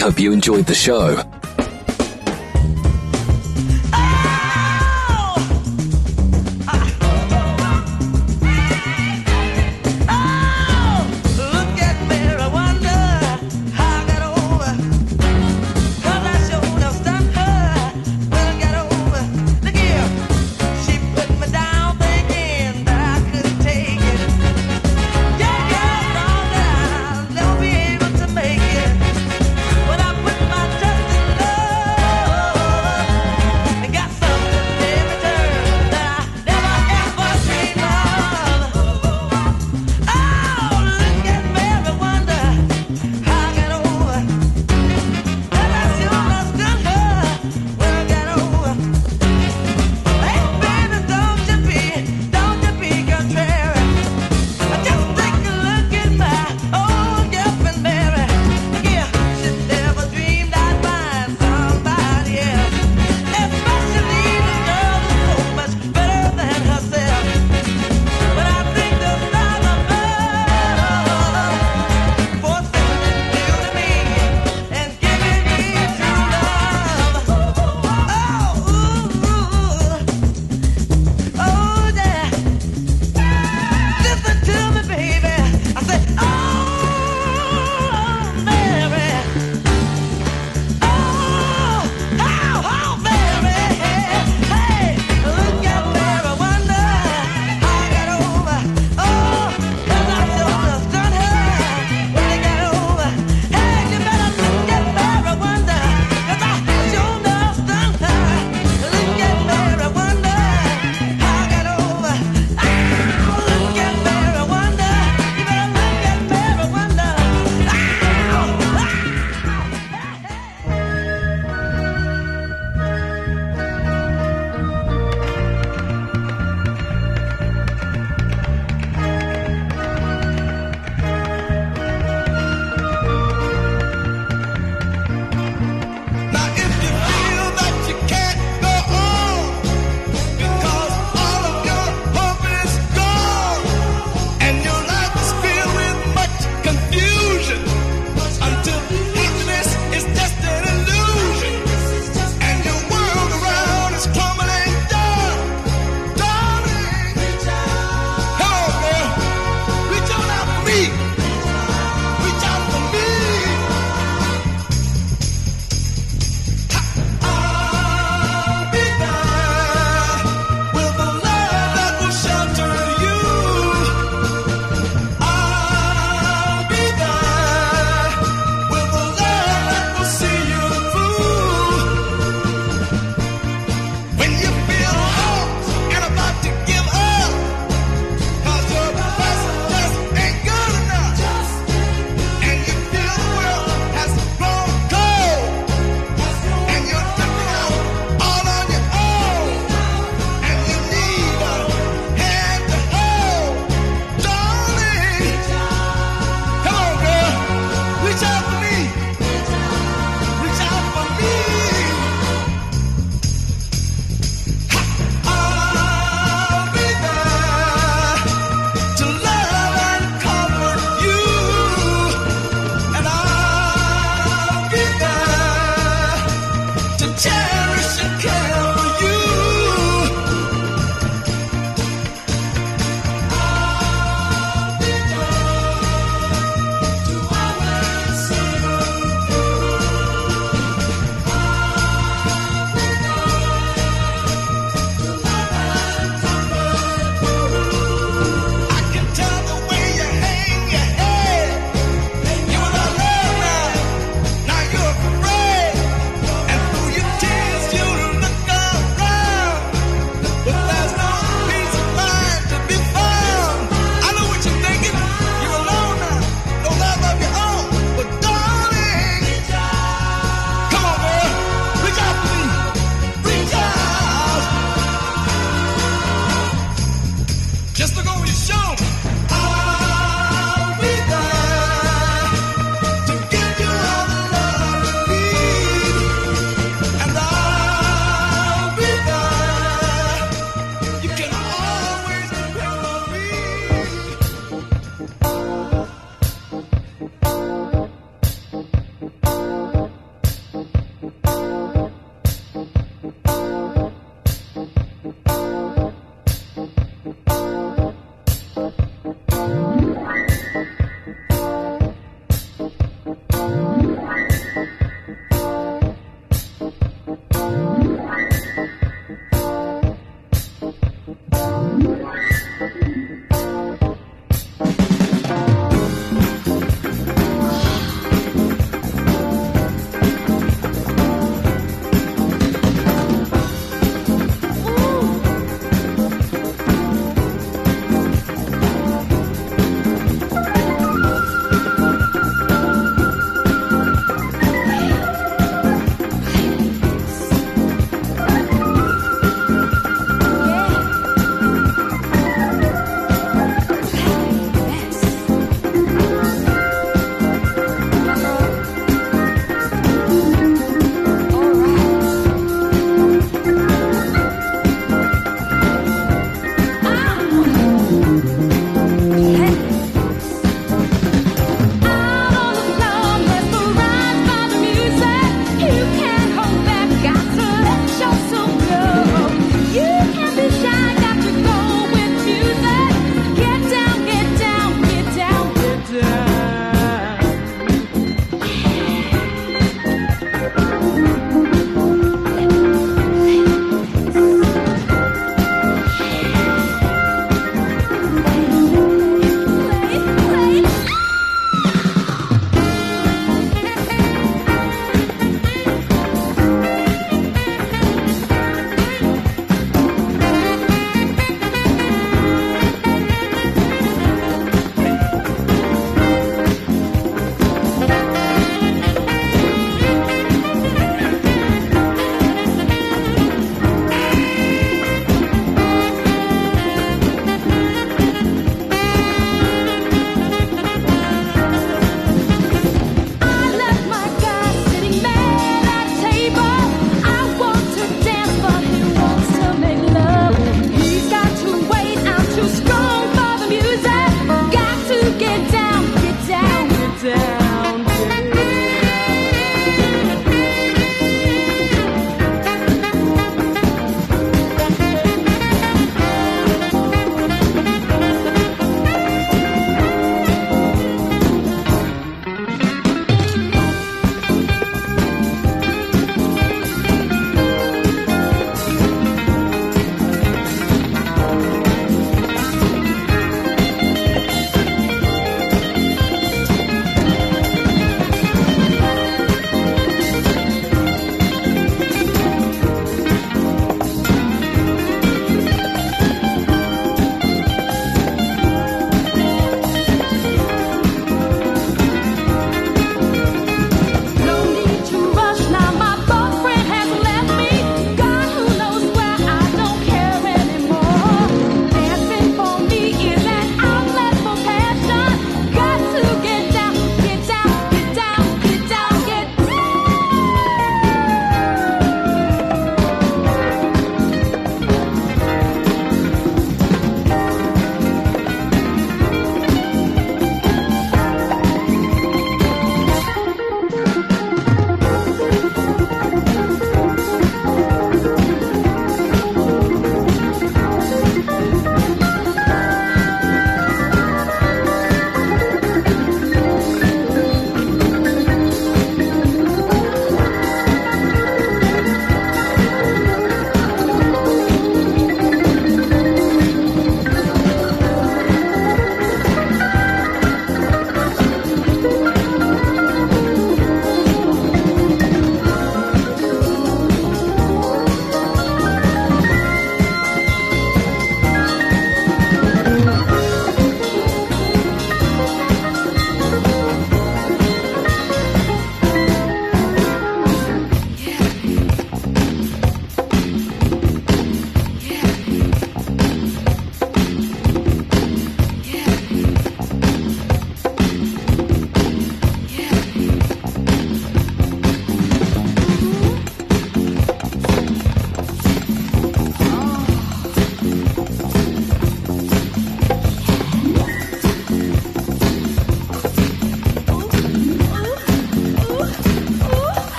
Hope you enjoyed the show.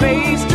Face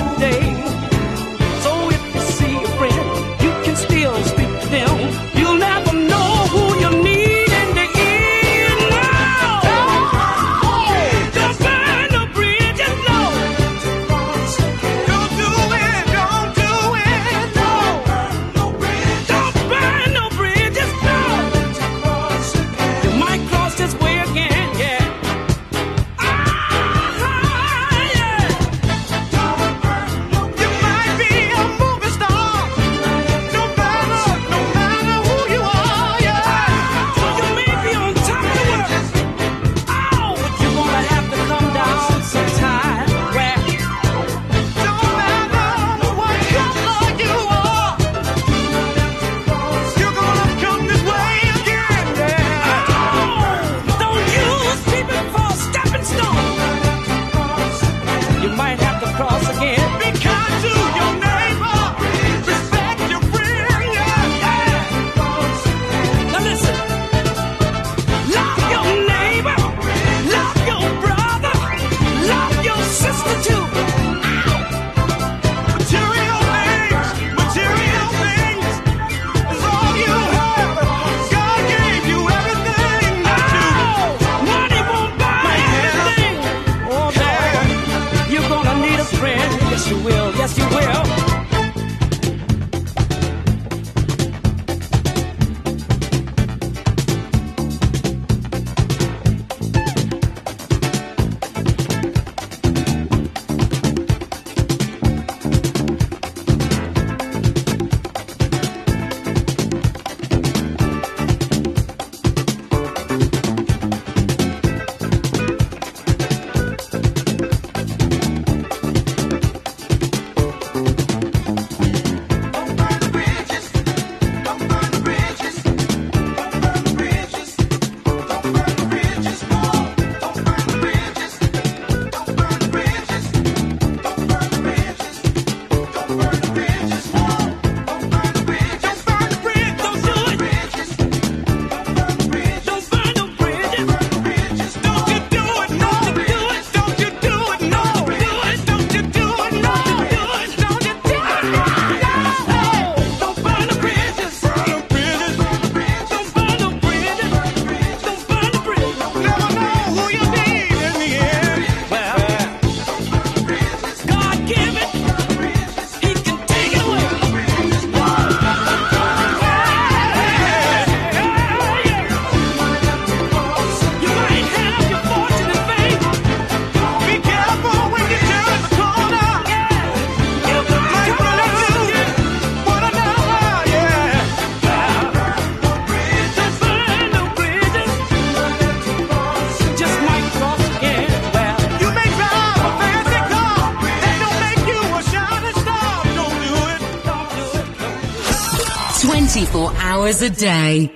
a day.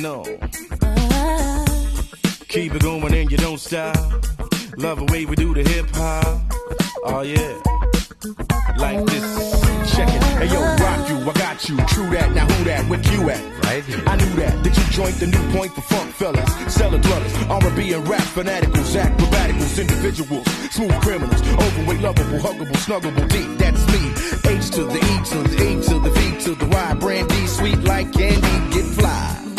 and all. Uh, Keep it going and you don't stop. Love the way we do the hip hop. Oh yeah. Like this. Check it. Hey yo, rock you, I got you. True that, now who that? With you at? Right here. I knew that. Did you join the new point for funk fellas? Cellar dwellers, R&B and rap fanaticals, acrobaticals, individuals, smooth criminals, overweight, lovable, huggable, snuggable, deep. That's me. H to the E to the E to the V to the Y, brandy, sweet like candy, get fly.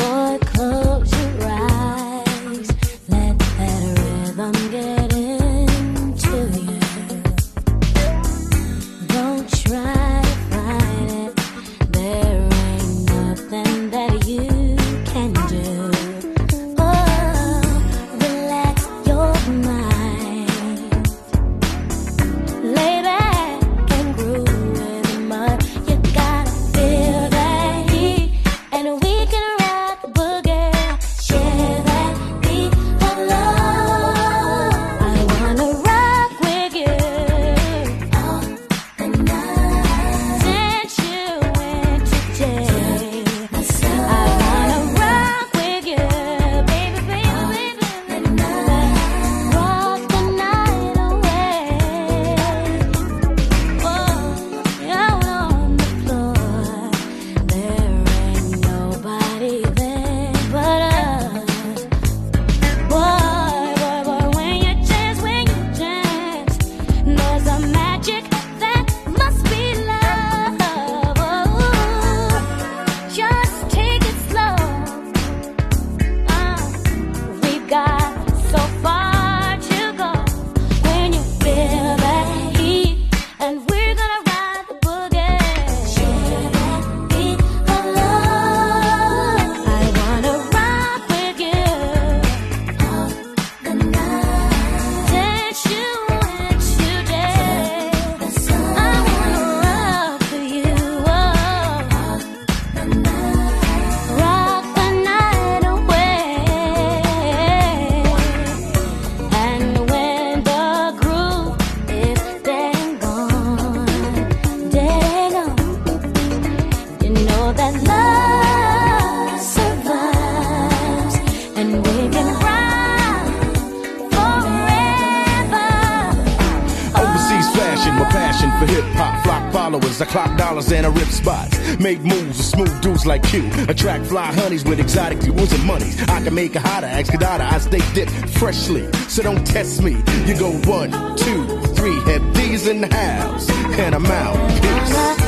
dudes like you. Attract fly honeys with exotic jewels and monies. I can make a hotter, excadata. I stay dipped freshly, so don't test me. You go one, two, three, have these in the house, and I'm out. Peace.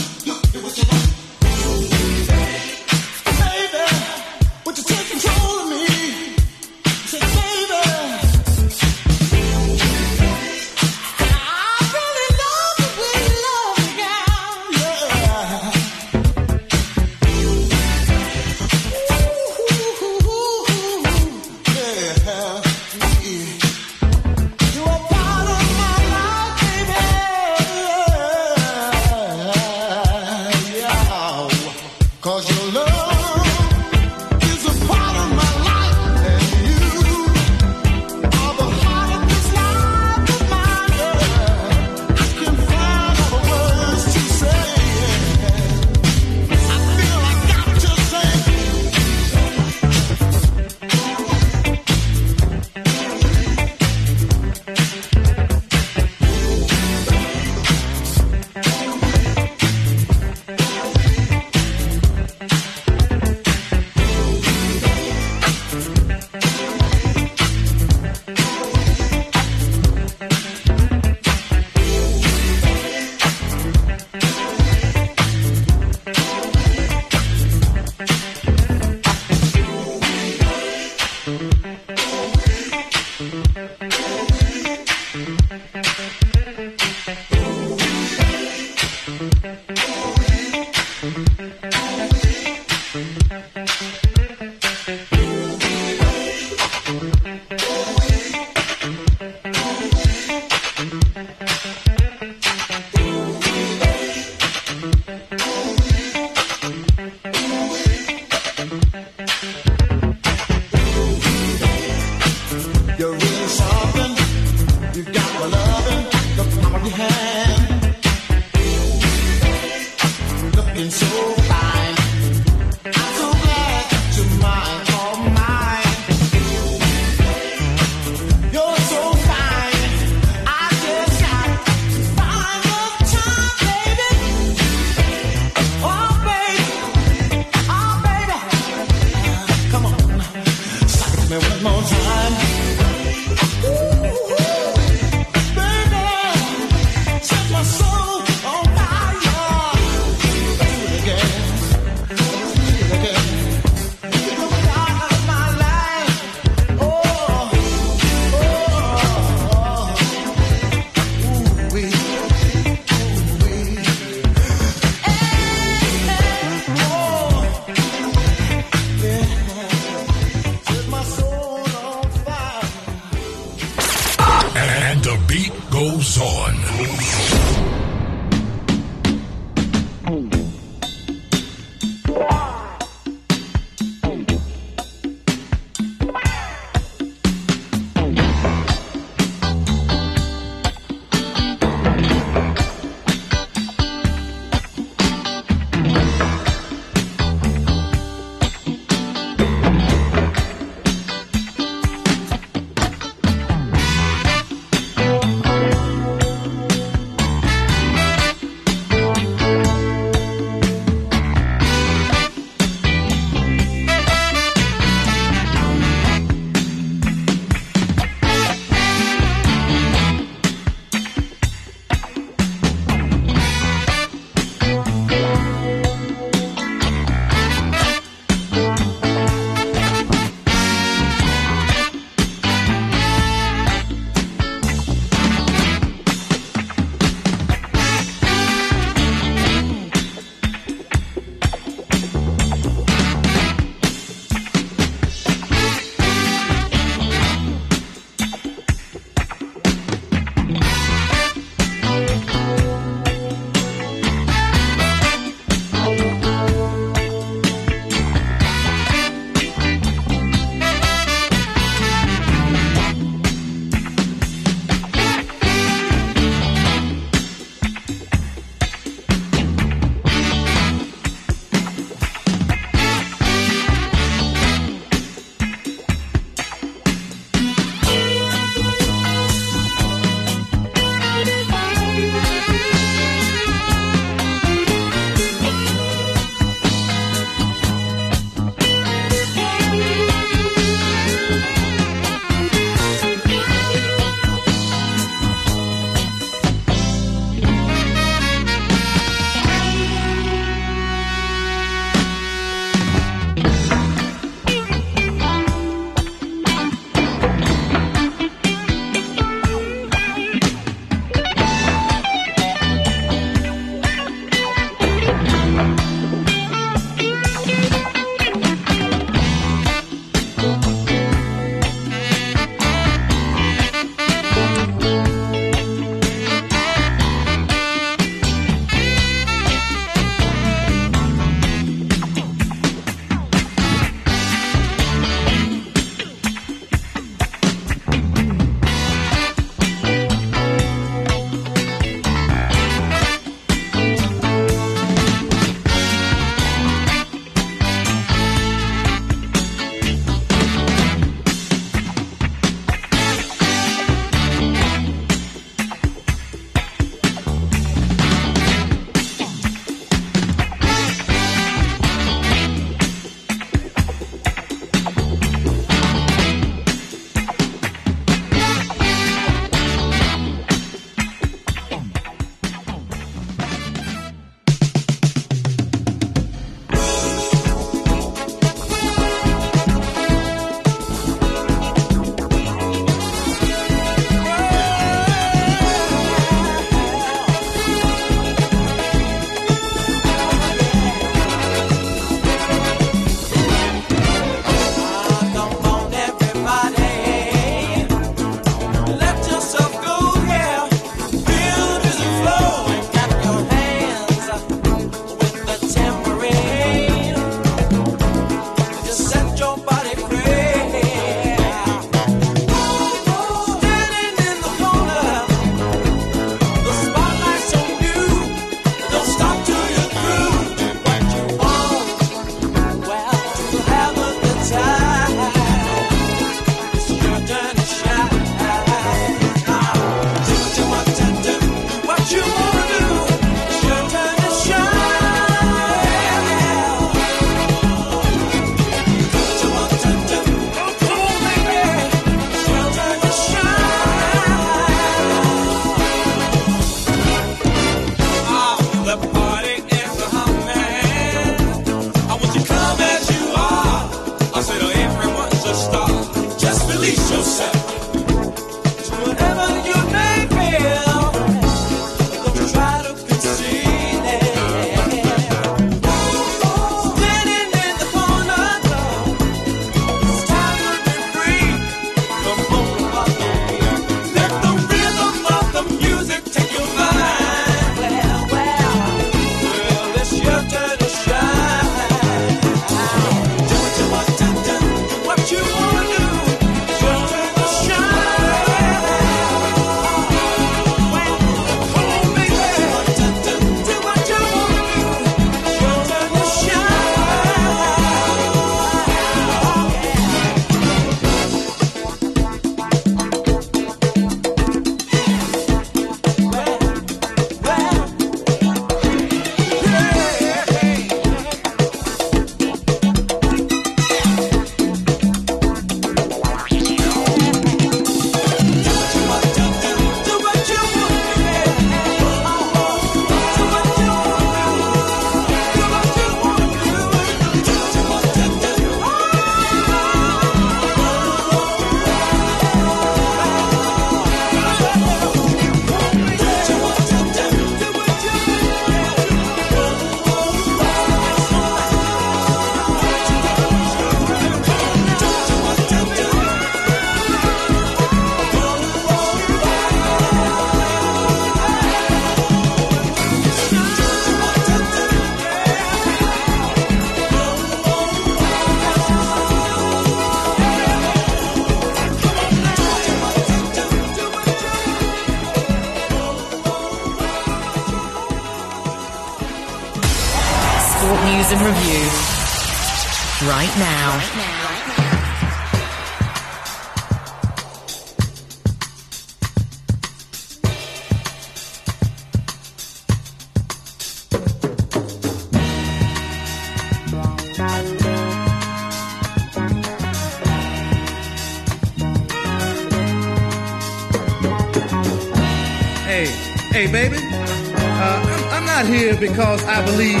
Baby. Uh, I'm, I'm not here because I believe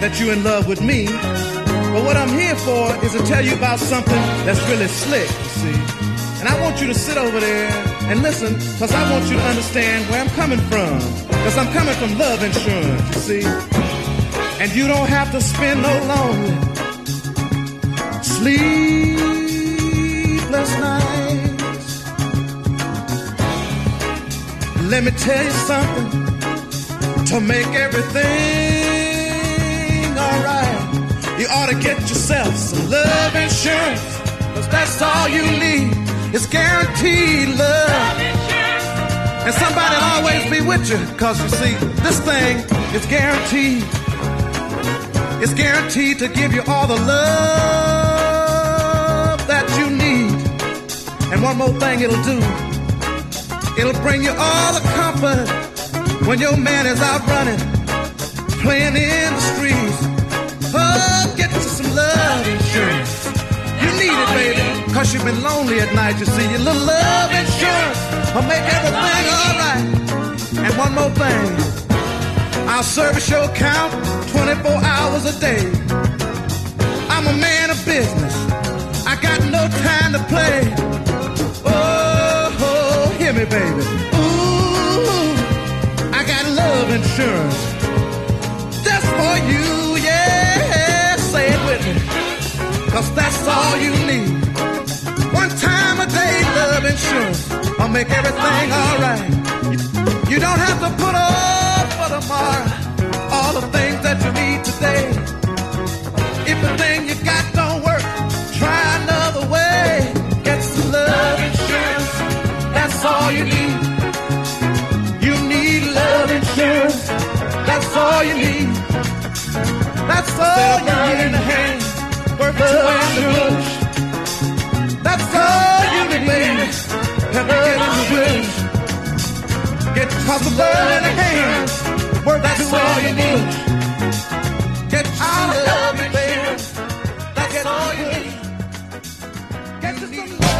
that you're in love with me. But what I'm here for is to tell you about something that's really slick, you see. And I want you to sit over there and listen because I want you to understand where I'm coming from. Because I'm coming from love insurance, you see. And you don't have to spend no lonely, sleepless Let me tell you something to make everything alright. You ought to get yourself some love insurance, cause that's all you need. It's guaranteed love. And somebody'll always be with you, cause you see, this thing is guaranteed. It's guaranteed to give you all the love that you need. And one more thing it'll do. It'll bring you all the comfort when your man is out running, playing in the streets. Oh, get you some love insurance. You need it, baby, cause you've been lonely at night. You see, your little love insurance will make everything alright. And one more thing, I'll service your account 24 hours a day. I'm a man of business. I got no time to play. Baby. Ooh, I got love insurance just for you. Yeah, say it with me, cause that's all you need. One time a day, love insurance. I'll make everything alright. You don't have to put off for tomorrow all the things That's all you need in the hand. Worth two in the bush. That's all you need, baby. Help me get in the bush. Get possible in the hand. Worth that's all you need. Get your love. That's all you need. Get you some love.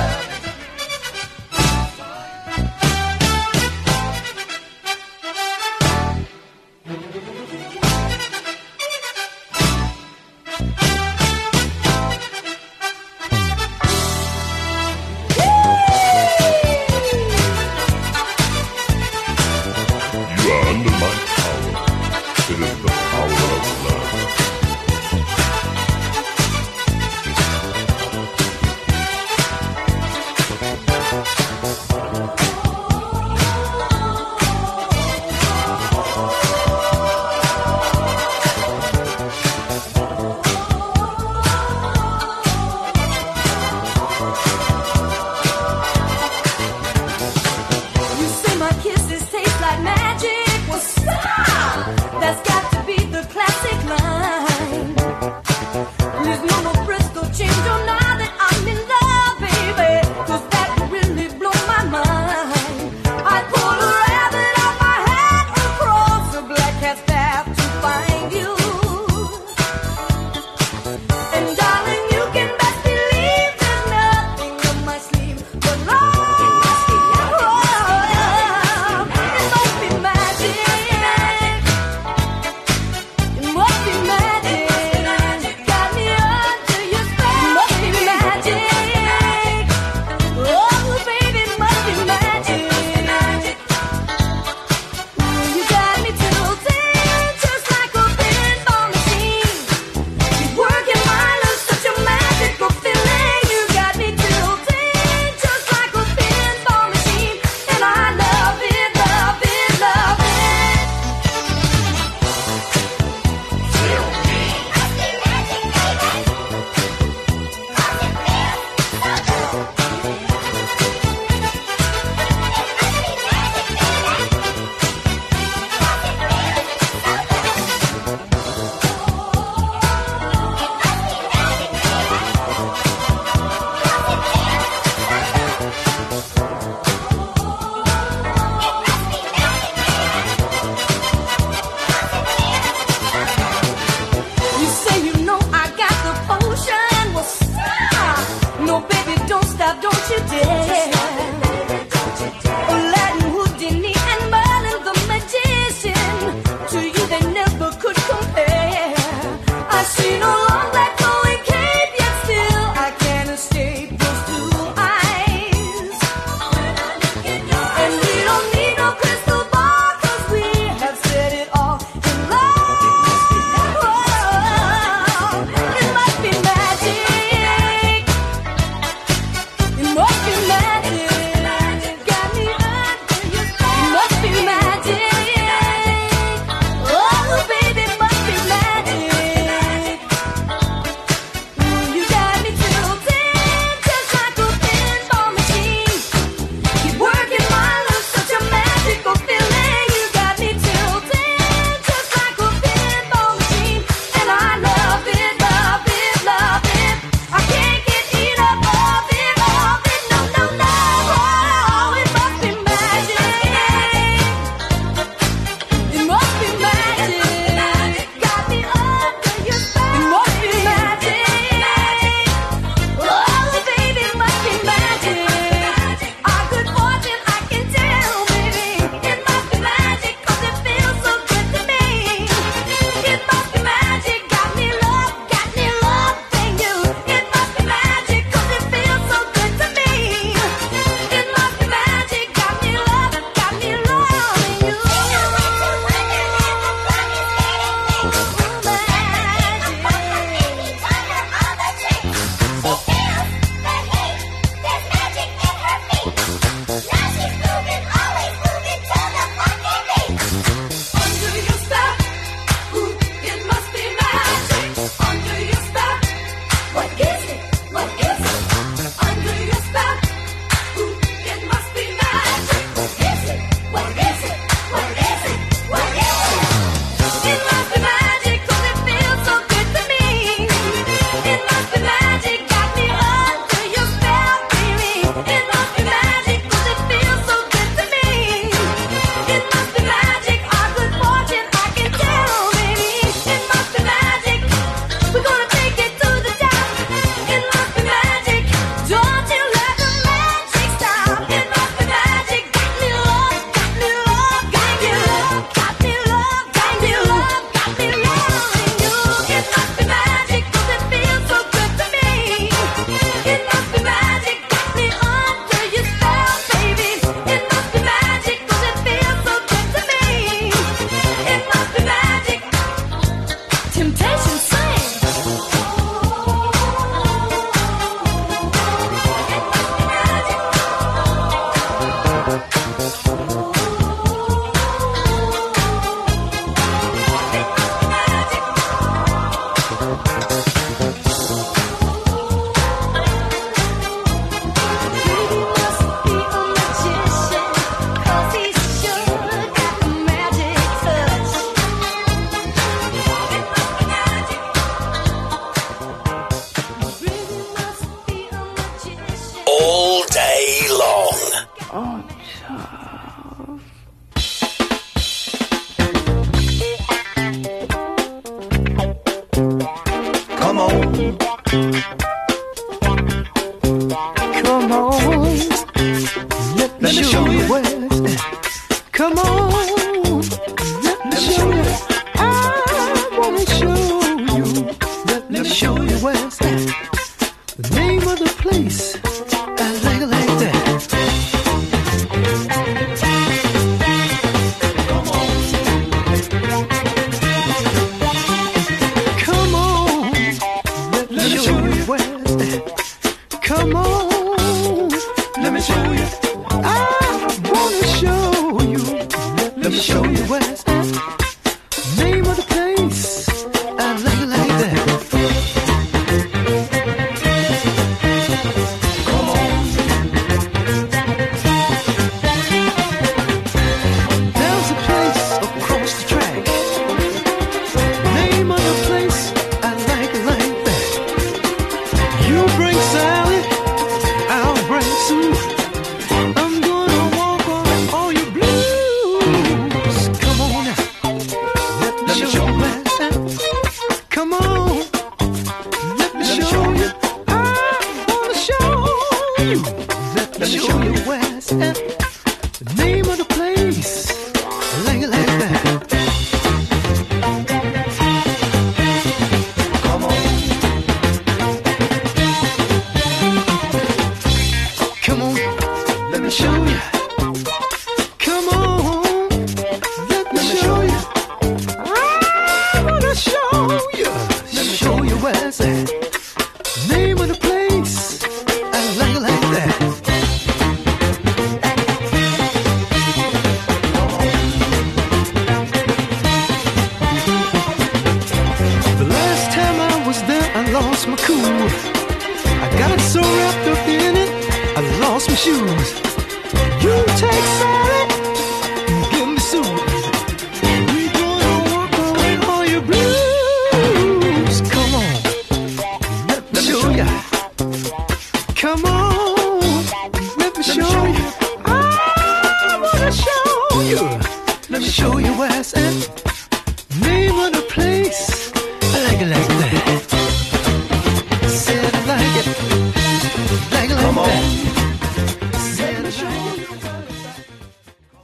Name